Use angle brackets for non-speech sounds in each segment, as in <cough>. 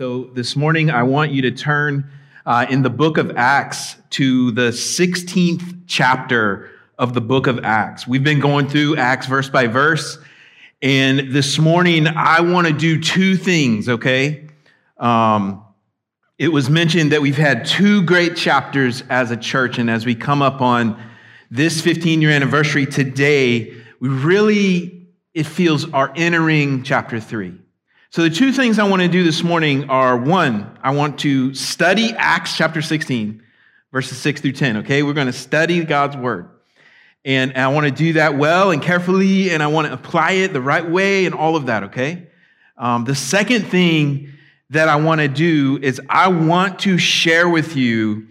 So this morning, I want you to turn uh, in the book of Acts to the 16th chapter of the book of Acts. We've been going through Acts verse by verse. And this morning, I want to do two things, okay? Um, it was mentioned that we've had two great chapters as a church. And as we come up on this 15 year anniversary today, we really, it feels, are entering chapter three. So, the two things I want to do this morning are one, I want to study Acts chapter 16, verses 6 through 10, okay? We're going to study God's word. And I want to do that well and carefully, and I want to apply it the right way and all of that, okay? Um, the second thing that I want to do is I want to share with you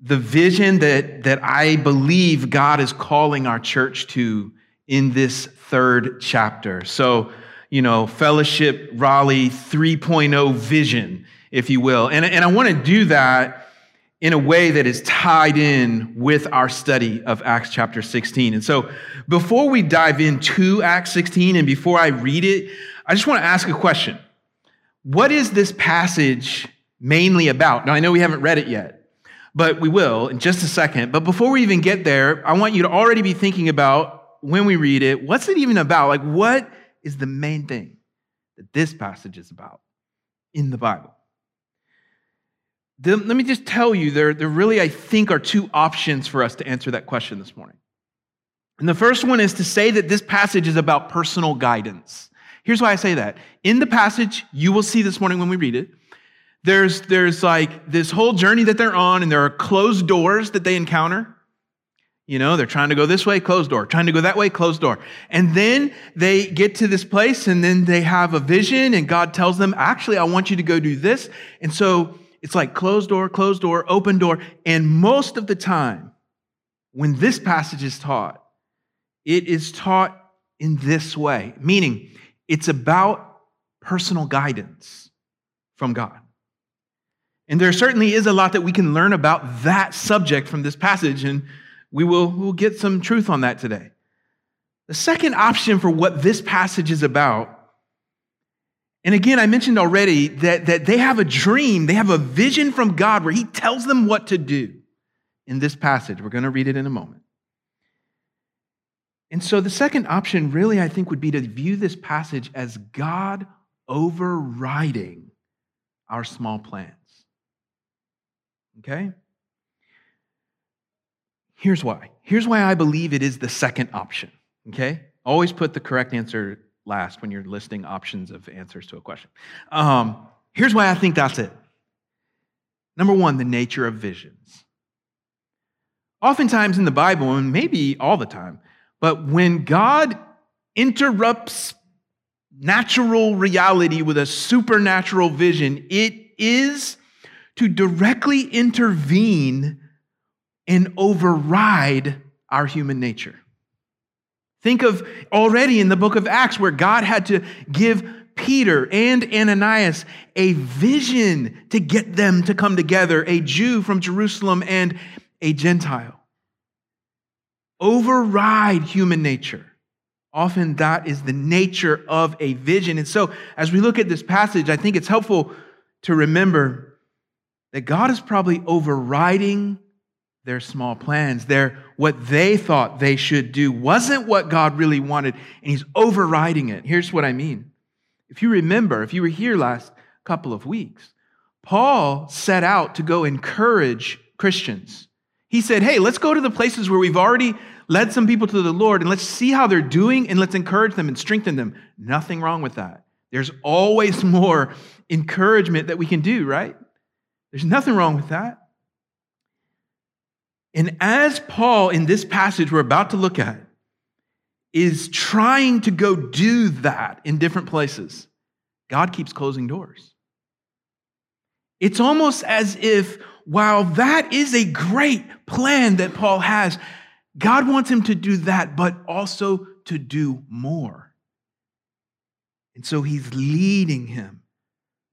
the vision that, that I believe God is calling our church to in this third chapter. So, you know, Fellowship Raleigh 3.0 vision, if you will. And, and I want to do that in a way that is tied in with our study of Acts chapter 16. And so before we dive into Acts 16 and before I read it, I just want to ask a question. What is this passage mainly about? Now, I know we haven't read it yet, but we will in just a second. But before we even get there, I want you to already be thinking about when we read it, what's it even about? Like, what is the main thing that this passage is about in the Bible. let me just tell you, there, there really, I think, are two options for us to answer that question this morning. And the first one is to say that this passage is about personal guidance. Here's why I say that. In the passage, you will see this morning when we read it, there's, there's like this whole journey that they're on, and there are closed doors that they encounter. You know, they're trying to go this way, closed door. Trying to go that way, closed door. And then they get to this place and then they have a vision and God tells them, actually, I want you to go do this. And so it's like closed door, closed door, open door. And most of the time, when this passage is taught, it is taught in this way, meaning it's about personal guidance from God. And there certainly is a lot that we can learn about that subject from this passage. And we will we'll get some truth on that today. The second option for what this passage is about, and again, I mentioned already that, that they have a dream, they have a vision from God where He tells them what to do in this passage. We're going to read it in a moment. And so the second option, really, I think, would be to view this passage as God overriding our small plans. Okay? Here's why. Here's why I believe it is the second option. Okay? Always put the correct answer last when you're listing options of answers to a question. Um, here's why I think that's it. Number one, the nature of visions. Oftentimes in the Bible, and maybe all the time, but when God interrupts natural reality with a supernatural vision, it is to directly intervene and override our human nature. Think of already in the book of Acts where God had to give Peter and Ananias a vision to get them to come together, a Jew from Jerusalem and a Gentile. Override human nature. Often that is the nature of a vision. And so, as we look at this passage, I think it's helpful to remember that God is probably overriding their small plans, their what they thought they should do wasn't what God really wanted, and he's overriding it. Here's what I mean. If you remember, if you were here last couple of weeks, Paul set out to go encourage Christians. He said, Hey, let's go to the places where we've already led some people to the Lord and let's see how they're doing and let's encourage them and strengthen them. Nothing wrong with that. There's always <laughs> more encouragement that we can do, right? There's nothing wrong with that. And as Paul, in this passage we're about to look at, is trying to go do that in different places, God keeps closing doors. It's almost as if, while that is a great plan that Paul has, God wants him to do that, but also to do more. And so he's leading him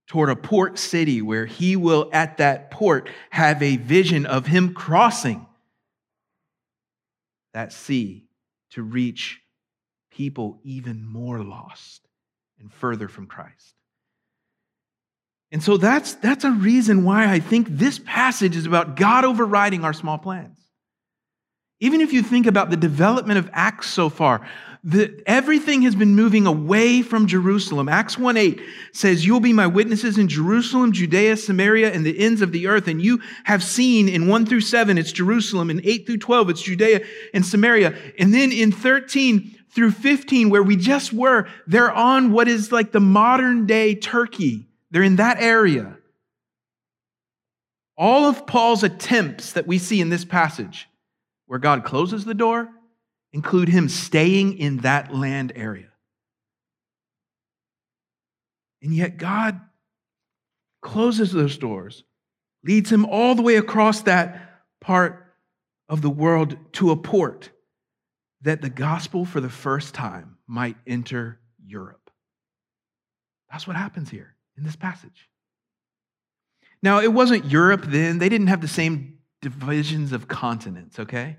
toward a port city where he will, at that port, have a vision of him crossing that sea to reach people even more lost and further from Christ. And so that's, that's a reason why I think this passage is about God overriding our small plans. Even if you think about the development of Acts so far, the, everything has been moving away from Jerusalem. Acts 1 8 says, You'll be my witnesses in Jerusalem, Judea, Samaria, and the ends of the earth. And you have seen in 1 through 7, it's Jerusalem. In 8 through 12, it's Judea and Samaria. And then in 13 through 15, where we just were, they're on what is like the modern day Turkey. They're in that area. All of Paul's attempts that we see in this passage, where God closes the door, include him staying in that land area. And yet, God closes those doors, leads him all the way across that part of the world to a port that the gospel for the first time might enter Europe. That's what happens here in this passage. Now, it wasn't Europe then, they didn't have the same divisions of continents, okay?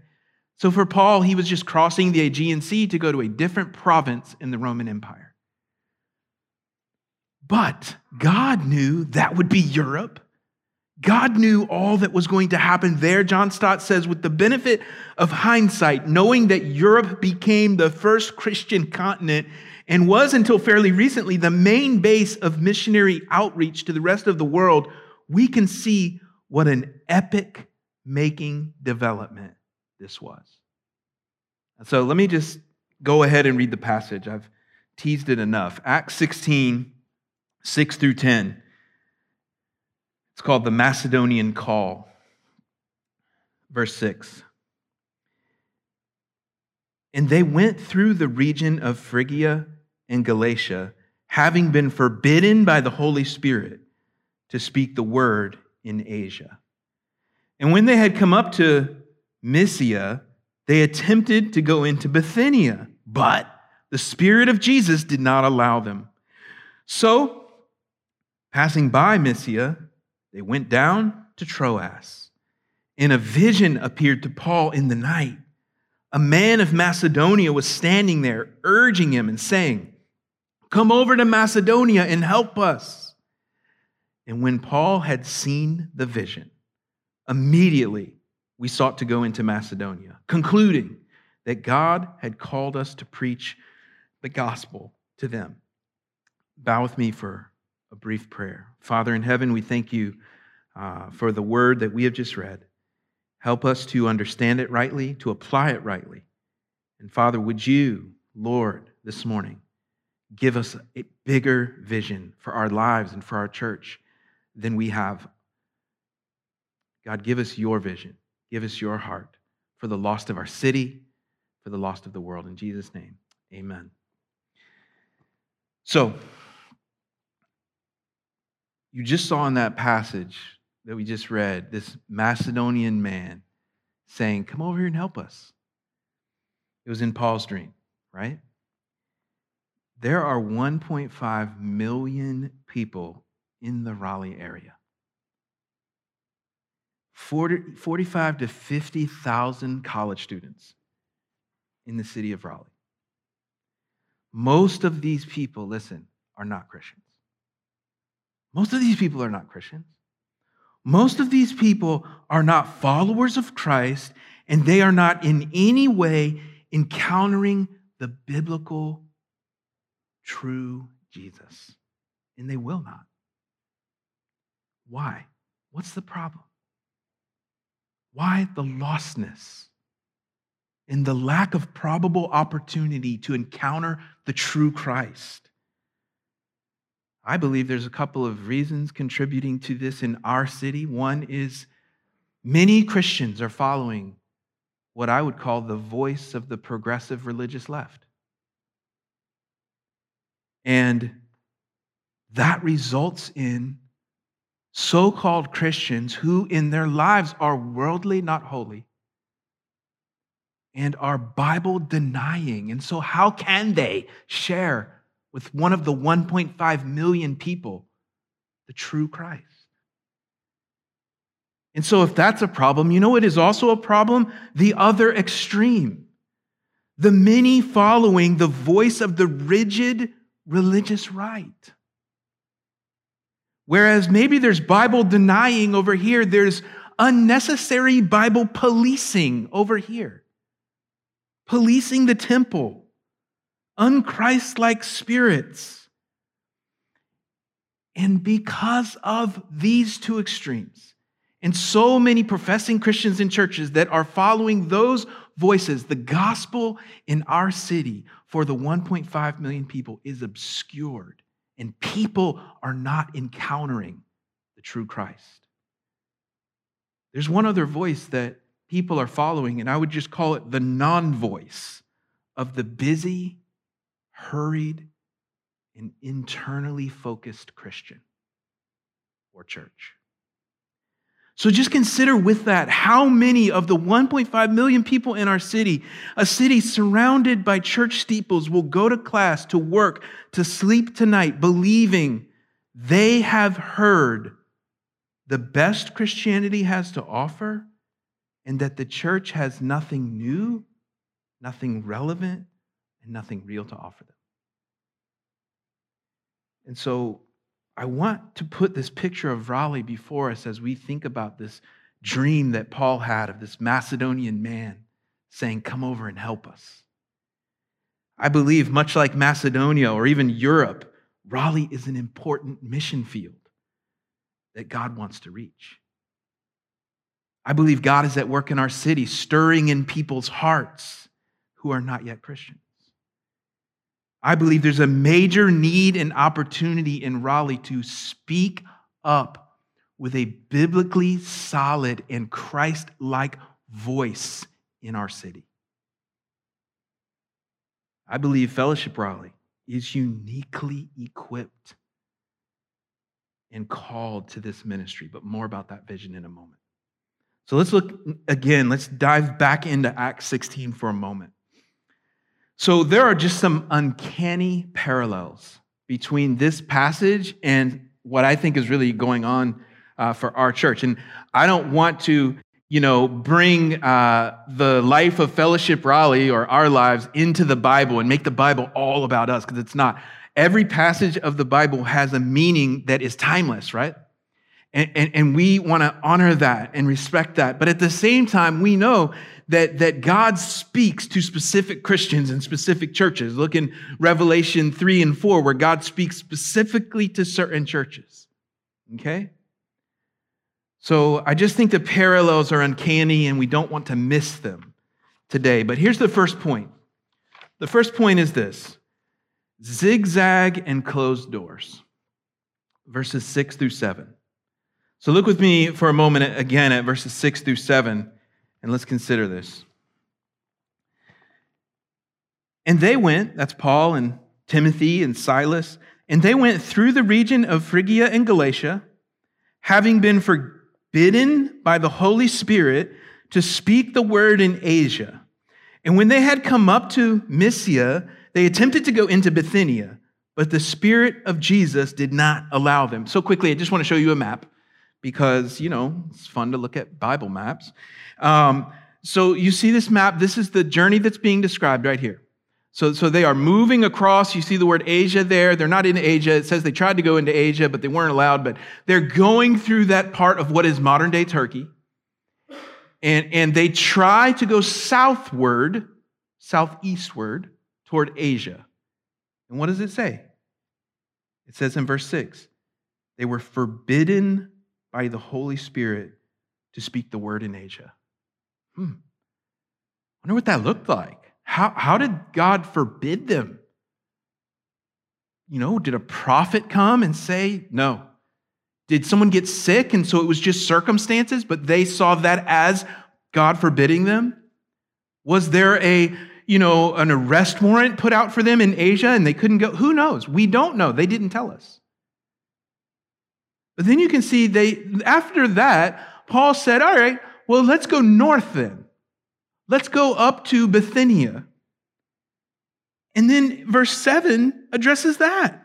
So for Paul, he was just crossing the Aegean Sea to go to a different province in the Roman Empire. But God knew that would be Europe. God knew all that was going to happen there. John Stott says, with the benefit of hindsight, knowing that Europe became the first Christian continent and was until fairly recently the main base of missionary outreach to the rest of the world, we can see what an epic making development this was. So let me just go ahead and read the passage. I've teased it enough. Acts 16, 6 through 10. It's called the Macedonian Call. Verse 6. And they went through the region of Phrygia and Galatia, having been forbidden by the Holy Spirit to speak the word in Asia. And when they had come up to Mysia, they attempted to go into Bithynia, but the Spirit of Jesus did not allow them. So, passing by Mysia, they went down to Troas. And a vision appeared to Paul in the night. A man of Macedonia was standing there, urging him and saying, Come over to Macedonia and help us. And when Paul had seen the vision, immediately we sought to go into Macedonia, concluding that God had called us to preach the gospel to them. Bow with me for a brief prayer. Father in heaven, we thank you uh, for the word that we have just read. Help us to understand it rightly, to apply it rightly. And Father, would you, Lord, this morning, give us a bigger vision for our lives and for our church than we have. God, give us your vision. Give us your heart for the lost of our city, for the lost of the world. In Jesus' name, amen. So, you just saw in that passage that we just read this Macedonian man saying, Come over here and help us. It was in Paul's dream, right? There are 1.5 million people in the Raleigh area. 40, 45 to 50,000 college students in the city of Raleigh. Most of these people, listen, are not Christians. Most of these people are not Christians. Most of these people are not followers of Christ, and they are not in any way encountering the biblical, true Jesus. And they will not. Why? What's the problem? Why the lostness and the lack of probable opportunity to encounter the true Christ? I believe there's a couple of reasons contributing to this in our city. One is many Christians are following what I would call the voice of the progressive religious left. And that results in so called Christians who in their lives are worldly, not holy, and are Bible denying. And so, how can they share with one of the 1.5 million people the true Christ? And so, if that's a problem, you know it is also a problem? The other extreme. The many following the voice of the rigid religious right Whereas maybe there's Bible denying over here, there's unnecessary Bible policing over here. Policing the temple, unchristlike spirits. And because of these two extremes, and so many professing Christians in churches that are following those voices, the gospel in our city for the 1.5 million people is obscured, and people are not encountering the true Christ. There's one other voice that people are following, and I would just call it the non voice of the busy, hurried, and internally focused Christian or church. So just consider with that how many of the 1.5 million people in our city, a city surrounded by church steeples, will go to class, to work, to sleep tonight, believing they have heard the best Christianity has to offer and that the church has nothing new, nothing relevant, and nothing real to offer them. And so I want to put this picture of Raleigh before us as we think about this dream that Paul had of this Macedonian man saying, Come over and help us. I believe, much like Macedonia or even Europe, Raleigh is an important mission field that God wants to reach. I believe God is at work in our city, stirring in people's hearts who are not yet Christians. I believe there's a major need and opportunity in Raleigh to speak up with a biblically solid and Christ like voice in our city. I believe Fellowship Raleigh is uniquely equipped and called to this ministry, but more about that vision in a moment. So let's look again, let's dive back into Acts 16 for a moment. So there are just some uncanny parallels between this passage and what I think is really going on uh, for our church. And I don't want to, you know, bring uh, the life of Fellowship Raleigh or our lives into the Bible and make the Bible all about us because it's not. Every passage of the Bible has a meaning that is timeless, right? And, and, and we want to honor that and respect that. But at the same time, we know that, that God speaks to specific Christians and specific churches. Look in Revelation 3 and 4, where God speaks specifically to certain churches. Okay? So I just think the parallels are uncanny and we don't want to miss them today. But here's the first point the first point is this zigzag and closed doors, verses 6 through 7. So look with me for a moment again at verses 6 through 7, and let's consider this. And they went, that's Paul and Timothy and Silas, and they went through the region of Phrygia and Galatia, having been forbidden by the Holy Spirit to speak the word in Asia. And when they had come up to Mysia, they attempted to go into Bithynia, but the Spirit of Jesus did not allow them. So quickly, I just want to show you a map because, you know, it's fun to look at Bible maps. Um, so you see this map. This is the journey that's being described right here. So, so they are moving across. You see the word Asia there. They're not in Asia. It says they tried to go into Asia, but they weren't allowed. But they're going through that part of what is modern day Turkey. And, and they try to go southward, southeastward, toward Asia. And what does it say? It says in verse 6 they were forbidden by the Holy Spirit to speak the word in Asia. Hmm. I wonder what that looked like. How, how did God forbid them? You know, did a prophet come and say, no? Did someone get sick and so it was just circumstances, but they saw that as God forbidding them? Was there a, you know, an arrest warrant put out for them in Asia and they couldn't go? Who knows? We don't know. They didn't tell us. But then you can see they, after that, Paul said, All right, well, let's go north then. Let's go up to Bithynia. And then verse 7 addresses that.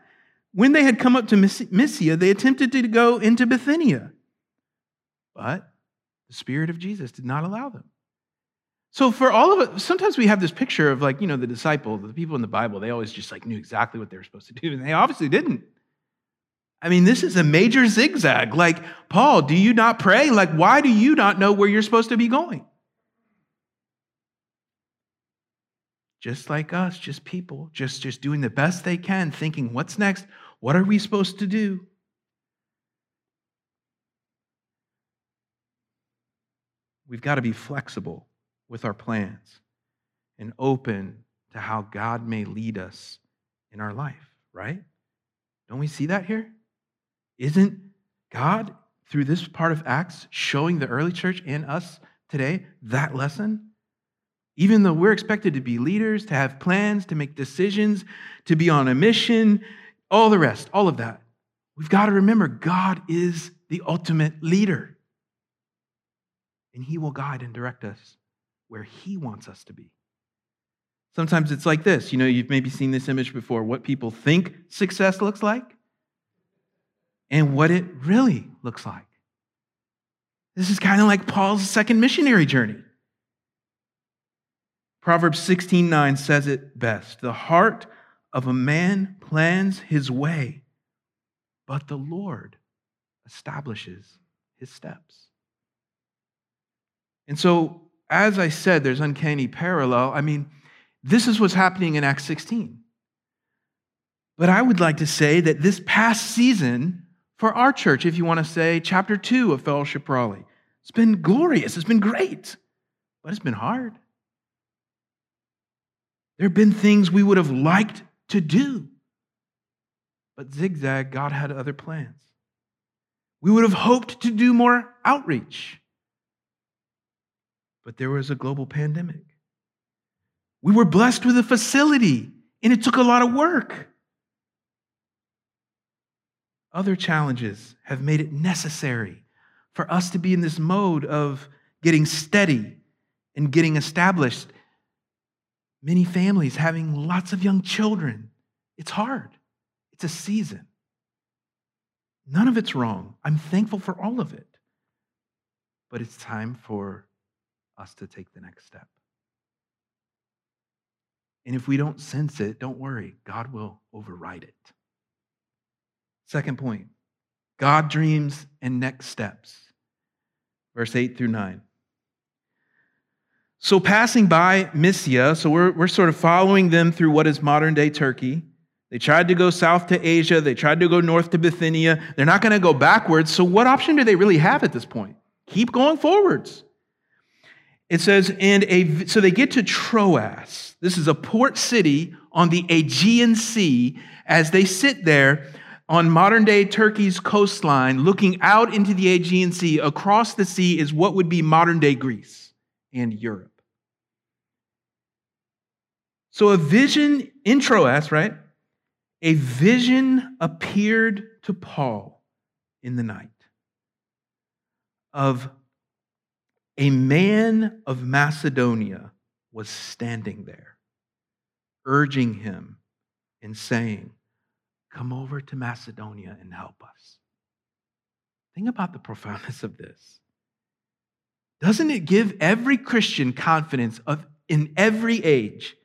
When they had come up to Mysia, they attempted to go into Bithynia. But the Spirit of Jesus did not allow them. So for all of us, sometimes we have this picture of like, you know, the disciple, the people in the Bible, they always just like knew exactly what they were supposed to do, and they obviously didn't. I mean, this is a major zigzag. Like, Paul, do you not pray? Like, why do you not know where you're supposed to be going? Just like us, just people, just, just doing the best they can, thinking, what's next? What are we supposed to do? We've got to be flexible with our plans and open to how God may lead us in our life, right? Don't we see that here? Isn't God, through this part of Acts, showing the early church and us today that lesson? Even though we're expected to be leaders, to have plans, to make decisions, to be on a mission, all the rest, all of that, we've got to remember God is the ultimate leader. And He will guide and direct us where He wants us to be. Sometimes it's like this. You know, you've maybe seen this image before what people think success looks like and what it really looks like. This is kind of like Paul's second missionary journey. Proverbs 16:9 says it best. The heart of a man plans his way, but the Lord establishes his steps. And so, as I said, there's uncanny parallel. I mean, this is what's happening in Acts 16. But I would like to say that this past season for our church, if you want to say chapter two of Fellowship Raleigh. It's been glorious, it's been great, but it's been hard. There have been things we would have liked to do, but zigzag, God had other plans. We would have hoped to do more outreach, but there was a global pandemic. We were blessed with a facility, and it took a lot of work other challenges have made it necessary for us to be in this mode of getting steady and getting established. Many families having lots of young children. It's hard, it's a season. None of it's wrong. I'm thankful for all of it. But it's time for us to take the next step. And if we don't sense it, don't worry, God will override it. Second point God dreams and next steps. Verse 8 through 9. So, passing by Mysia, so we're, we're sort of following them through what is modern day Turkey. They tried to go south to Asia, they tried to go north to Bithynia. They're not going to go backwards. So, what option do they really have at this point? Keep going forwards. It says, and a, so they get to Troas. This is a port city on the Aegean Sea. As they sit there, on modern day Turkey's coastline, looking out into the Aegean Sea, across the sea is what would be modern day Greece and Europe. So a vision, intro Troas, right? A vision appeared to Paul in the night of a man of Macedonia was standing there, urging him and saying, Come over to Macedonia and help us. Think about the profoundness of this. Doesn't it give every Christian confidence of, in every age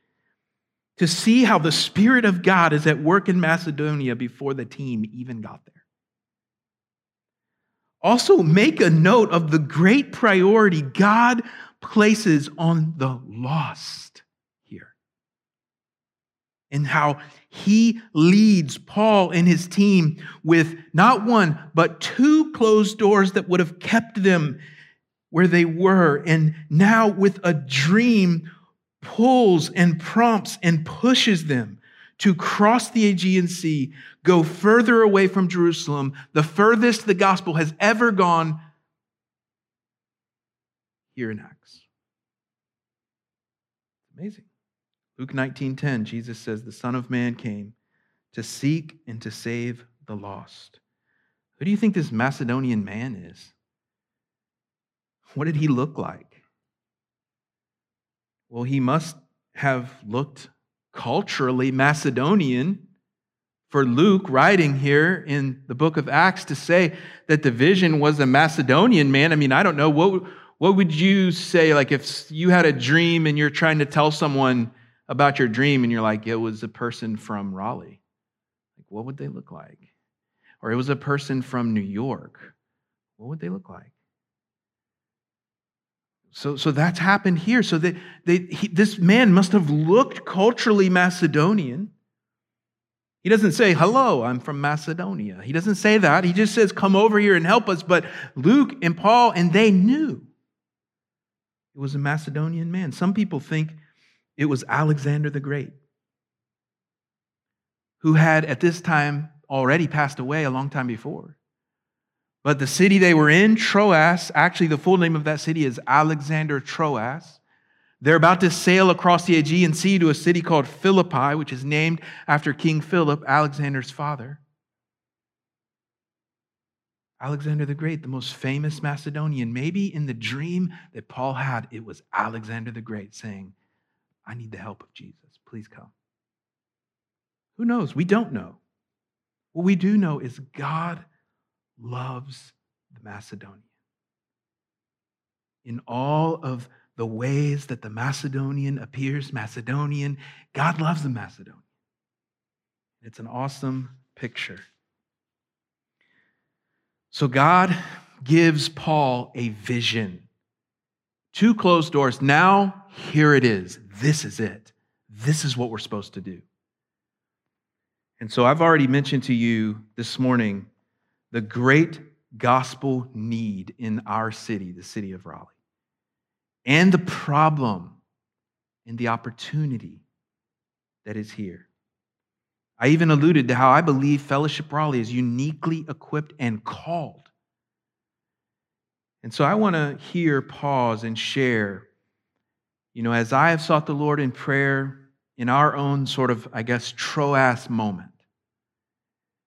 to see how the Spirit of God is at work in Macedonia before the team even got there? Also, make a note of the great priority God places on the lost and how he leads Paul and his team with not one, but two closed doors that would have kept them where they were. And now, with a dream, pulls and prompts and pushes them to cross the Aegean Sea, go further away from Jerusalem, the furthest the gospel has ever gone here in Acts. Amazing. Luke 19:10, Jesus says, "The Son of Man came to seek and to save the lost." Who do you think this Macedonian man is? What did he look like? Well, he must have looked culturally Macedonian for Luke writing here in the book of Acts to say that the vision was a Macedonian man. I mean, I don't know what what would you say like if you had a dream and you're trying to tell someone about your dream and you're like, it was a person from Raleigh. Like, what would they look like? or it was a person from New York, what would they look like? So, so that's happened here. So that they, he, this man must have looked culturally Macedonian. He doesn't say, Hello, I'm from Macedonia. He doesn't say that. He just says, Come over here and help us. But Luke and Paul, and they knew it was a Macedonian man. Some people think it was Alexander the Great, who had at this time already passed away a long time before. But the city they were in, Troas, actually, the full name of that city is Alexander Troas. They're about to sail across the Aegean Sea to a city called Philippi, which is named after King Philip, Alexander's father. Alexander the Great, the most famous Macedonian. Maybe in the dream that Paul had, it was Alexander the Great saying, I need the help of Jesus. Please come. Who knows? We don't know. What we do know is God loves the Macedonian. In all of the ways that the Macedonian appears Macedonian, God loves the Macedonian. It's an awesome picture. So God gives Paul a vision. Two closed doors. Now, here it is. This is it. This is what we're supposed to do. And so I've already mentioned to you this morning the great gospel need in our city, the city of Raleigh, and the problem and the opportunity that is here. I even alluded to how I believe Fellowship Raleigh is uniquely equipped and called. And so I want to here pause and share, you know, as I have sought the Lord in prayer in our own sort of, I guess, Troas moment.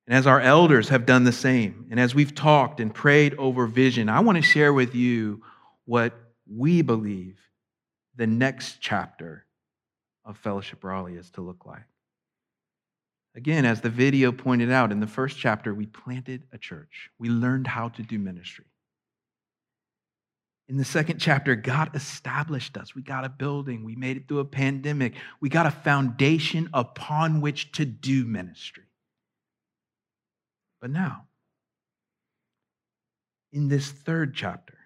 And as our elders have done the same, and as we've talked and prayed over vision, I want to share with you what we believe the next chapter of Fellowship Raleigh is to look like. Again, as the video pointed out, in the first chapter, we planted a church. We learned how to do ministry. In the second chapter, God established us. We got a building. We made it through a pandemic. We got a foundation upon which to do ministry. But now, in this third chapter,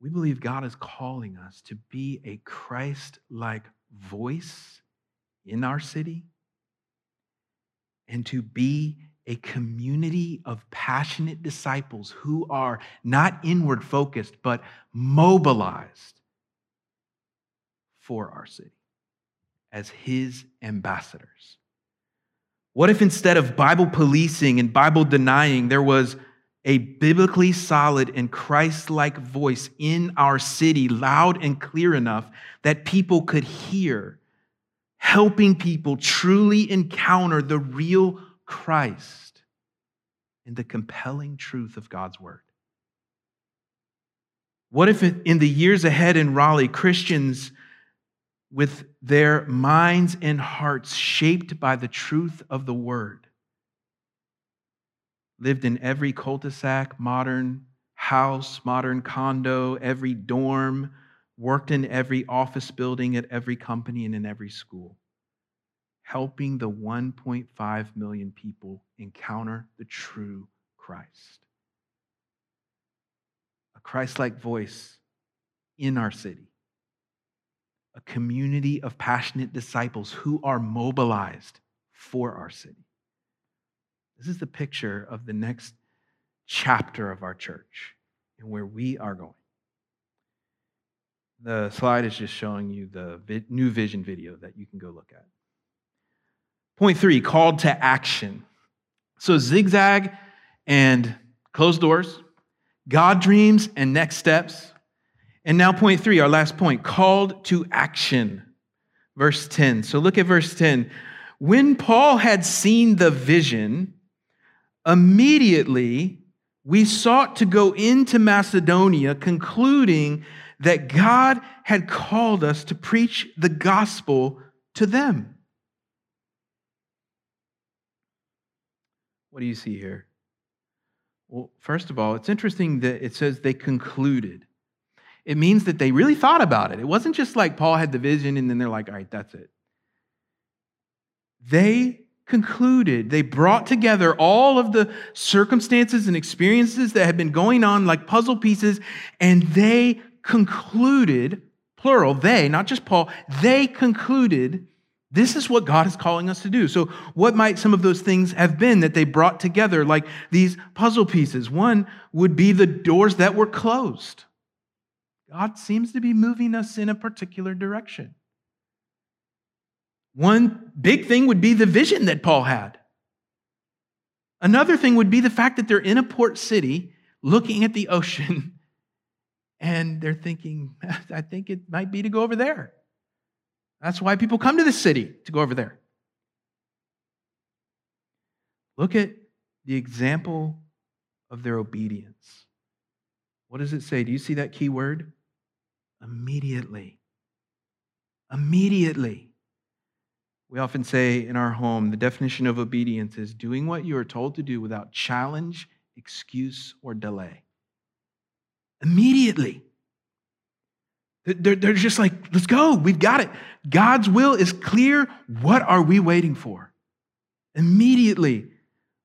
we believe God is calling us to be a Christ like voice in our city and to be a community of passionate disciples who are not inward focused, but mobilized for our city as his ambassadors. What if instead of Bible policing and Bible denying, there was a biblically solid and Christ like voice in our city, loud and clear enough that people could hear, helping people truly encounter the real Christ and the compelling truth of God's word? What if in the years ahead in Raleigh, Christians with their minds and hearts shaped by the truth of the word. Lived in every cul de sac, modern house, modern condo, every dorm, worked in every office building, at every company, and in every school, helping the 1.5 million people encounter the true Christ. A Christ like voice in our city a community of passionate disciples who are mobilized for our city. This is the picture of the next chapter of our church and where we are going. The slide is just showing you the new vision video that you can go look at. Point three called to action. So, zigzag and closed doors, God dreams and next steps and now, point three, our last point called to action. Verse 10. So look at verse 10. When Paul had seen the vision, immediately we sought to go into Macedonia, concluding that God had called us to preach the gospel to them. What do you see here? Well, first of all, it's interesting that it says they concluded it means that they really thought about it. It wasn't just like Paul had the vision and then they're like, all right, that's it. They concluded, they brought together all of the circumstances and experiences that had been going on like puzzle pieces, and they concluded, plural, they, not just Paul, they concluded this is what God is calling us to do. So, what might some of those things have been that they brought together, like these puzzle pieces? One would be the doors that were closed. God seems to be moving us in a particular direction. One big thing would be the vision that Paul had. Another thing would be the fact that they're in a port city looking at the <laughs> ocean and they're thinking, I think it might be to go over there. That's why people come to the city to go over there. Look at the example of their obedience. What does it say? Do you see that key word? Immediately. Immediately. We often say in our home the definition of obedience is doing what you are told to do without challenge, excuse, or delay. Immediately. They're, they're just like, let's go, we've got it. God's will is clear. What are we waiting for? Immediately.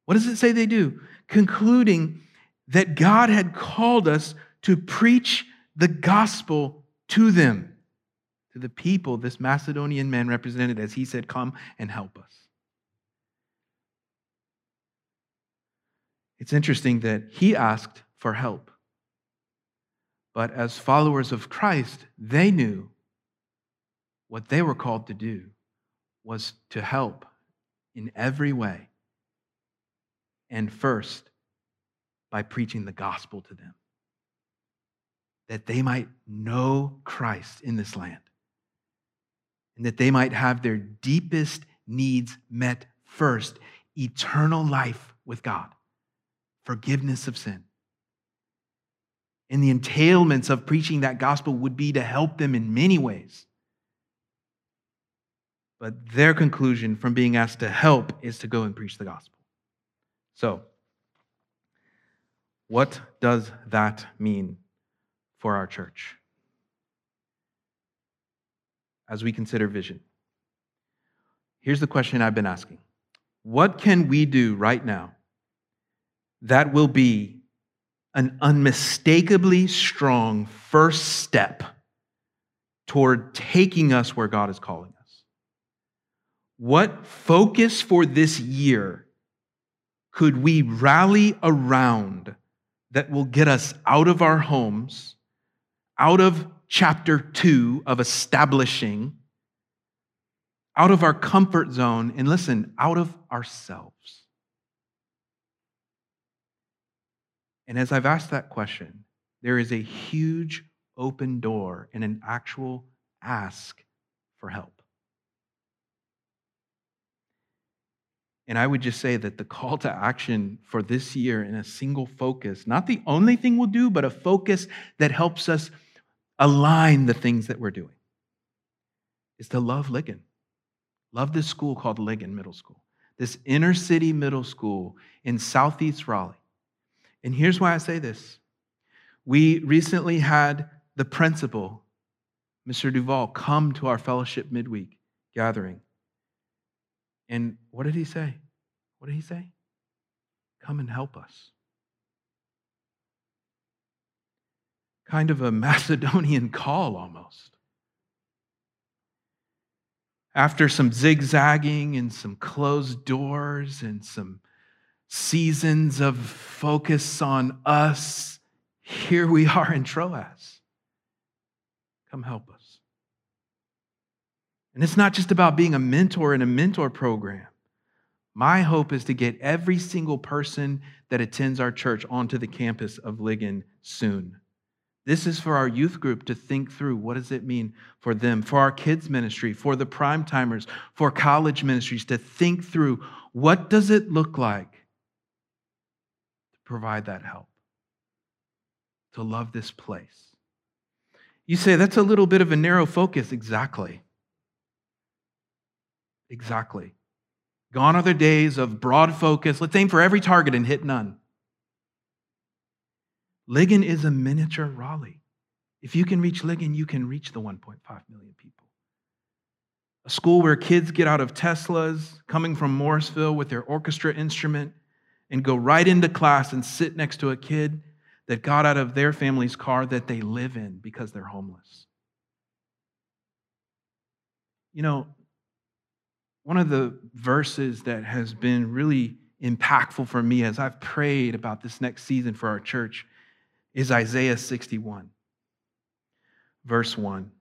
What does it say they do? Concluding that God had called us to preach the gospel to them, to the people this Macedonian man represented as he said, Come and help us. It's interesting that he asked for help. But as followers of Christ, they knew what they were called to do was to help in every way. And first, by preaching the gospel to them, that they might know Christ in this land, and that they might have their deepest needs met first eternal life with God, forgiveness of sin. And the entailments of preaching that gospel would be to help them in many ways. But their conclusion from being asked to help is to go and preach the gospel. So, what does that mean for our church as we consider vision? Here's the question I've been asking What can we do right now that will be an unmistakably strong first step toward taking us where God is calling us. What focus for this year could we rally around that will get us out of our homes, out of chapter two of establishing, out of our comfort zone, and listen, out of ourselves? And as I've asked that question, there is a huge open door and an actual ask for help. And I would just say that the call to action for this year in a single focus, not the only thing we'll do, but a focus that helps us align the things that we're doing, is to love Ligon. Love this school called Ligon Middle School, this inner city middle school in southeast Raleigh. And here's why I say this. We recently had the principal, Mr. Duval, come to our fellowship midweek gathering. And what did he say? What did he say? Come and help us. Kind of a <laughs> Macedonian call almost. After some zigzagging and some closed doors and some seasons of focus on us, here we are in Troas. Come help us. And it's not just about being a mentor in a mentor program. My hope is to get every single person that attends our church onto the campus of Ligon soon. This is for our youth group to think through what does it mean for them, for our kids ministry, for the prime timers, for college ministries to think through what does it look like provide that help, to love this place. You say, that's a little bit of a narrow focus. Exactly. Exactly. Gone are the days of broad focus. Let's aim for every target and hit none. Ligon is a miniature Raleigh. If you can reach Ligon, you can reach the 1.5 million people. a school where kids get out of Teslas coming from Morrisville with their orchestra instrument and go right into class and sit next to a kid that got out of their family's car that they live in because they're homeless. You know, one of the verses that has been really impactful for me as I've prayed about this next season for our church is Isaiah 61, verse 1.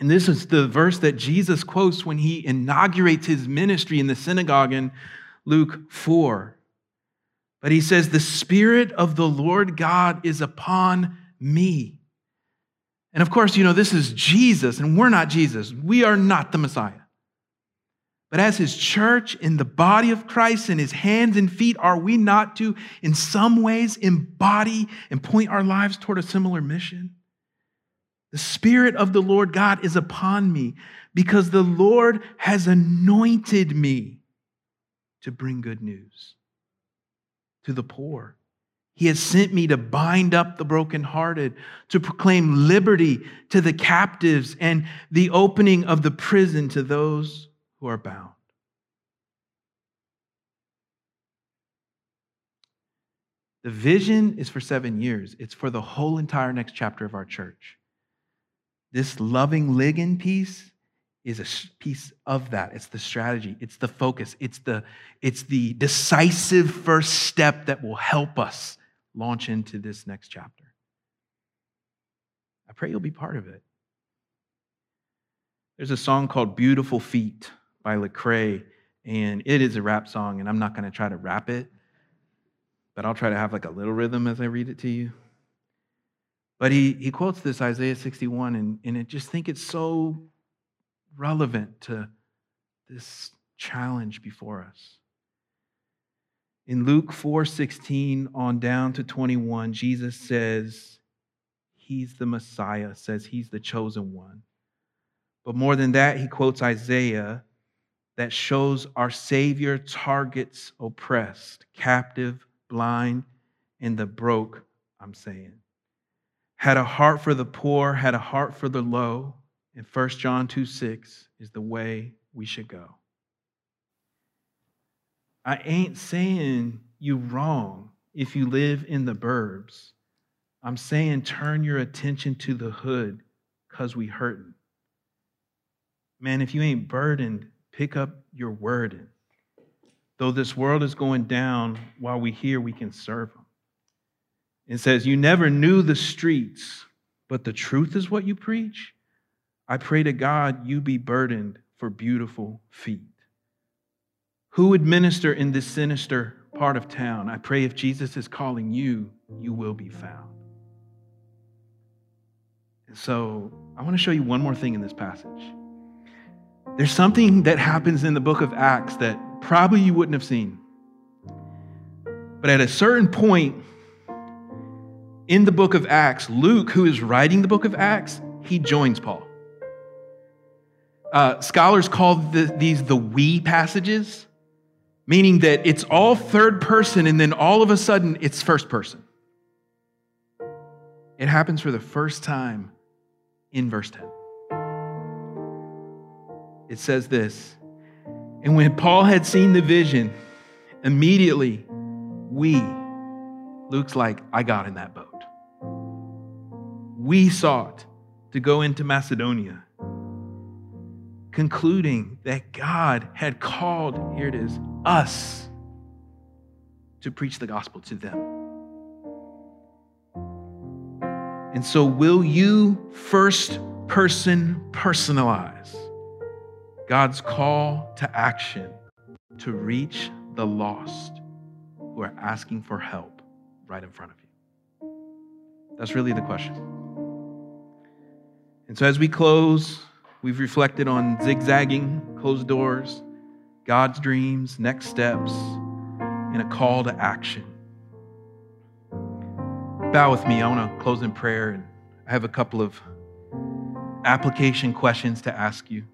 And this is the verse that Jesus quotes when he inaugurates his ministry in the synagogue in Luke 4. But he says, The Spirit of the Lord God is upon me. And of course, you know, this is Jesus, and we're not Jesus. We are not the Messiah. But as his church in the body of Christ and his hands and feet, are we not to, in some ways, embody and point our lives toward a similar mission? The Spirit of the Lord God is upon me because the Lord has anointed me to bring good news to the poor. He has sent me to bind up the brokenhearted, to proclaim liberty to the captives, and the opening of the prison to those who are bound. The vision is for seven years, it's for the whole entire next chapter of our church. This loving ligand piece is a piece of that. It's the strategy, it's the focus, it's the, it's the decisive first step that will help us launch into this next chapter. I pray you'll be part of it. There's a song called Beautiful Feet by Lecrae, and it is a rap song, and I'm not going to try to rap it, but I'll try to have like a little rhythm as I read it to you. But he, he quotes this Isaiah 61, and, and I just think it's so relevant to this challenge before us. In Luke 4 16 on down to 21, Jesus says he's the Messiah, says he's the chosen one. But more than that, he quotes Isaiah that shows our Savior targets oppressed, captive, blind, and the broke, I'm saying had a heart for the poor, had a heart for the low. And 1 John 2 6 is the way we should go. I ain't saying you wrong if you live in the burbs. I'm saying turn your attention to the hood because we hurting. Man, if you ain't burdened, pick up your burden. Though this world is going down, while we here, we can serve them. It says, You never knew the streets, but the truth is what you preach. I pray to God you be burdened for beautiful feet. Who would minister in this sinister part of town? I pray if Jesus is calling you, you will be found. And so I want to show you one more thing in this passage. There's something that happens in the book of Acts that probably you wouldn't have seen. But at a certain point, in the book of Acts, Luke, who is writing the book of Acts, he joins Paul. Uh, scholars call the, these the we passages, meaning that it's all third person and then all of a sudden it's first person. It happens for the first time in verse 10. It says this And when Paul had seen the vision, immediately we, Luke's like, I got in that boat we sought to go into Macedonia, concluding that God had called, here it is, us to preach the gospel to them. And so, will you first person personalize God's call to action to reach the lost who are asking for help right in front of you? That's really the question. And so, as we close, we've reflected on zigzagging, closed doors, God's dreams, next steps, and a call to action. Bow with me. I want to close in prayer, and I have a couple of application questions to ask you.